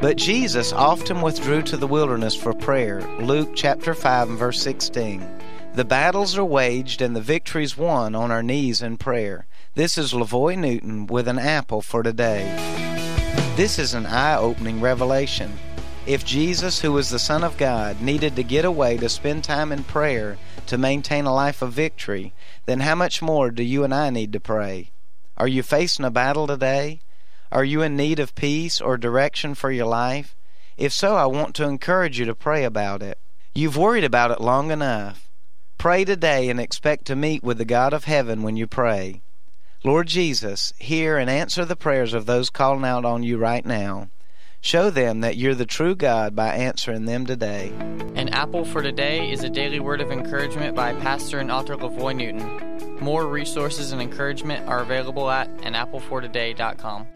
But Jesus often withdrew to the wilderness for prayer. Luke chapter 5 and verse 16. The battles are waged and the victories won on our knees in prayer. This is Lavoy Newton with an apple for today. This is an eye opening revelation. If Jesus, who is the Son of God, needed to get away to spend time in prayer to maintain a life of victory, then how much more do you and I need to pray? Are you facing a battle today? Are you in need of peace or direction for your life? If so, I want to encourage you to pray about it. You've worried about it long enough. Pray today and expect to meet with the God of heaven when you pray. Lord Jesus, hear and answer the prayers of those calling out on you right now. Show them that you're the true God by answering them today. An Apple for Today is a daily word of encouragement by pastor and author Lavoy Newton. More resources and encouragement are available at anapplefortoday.com.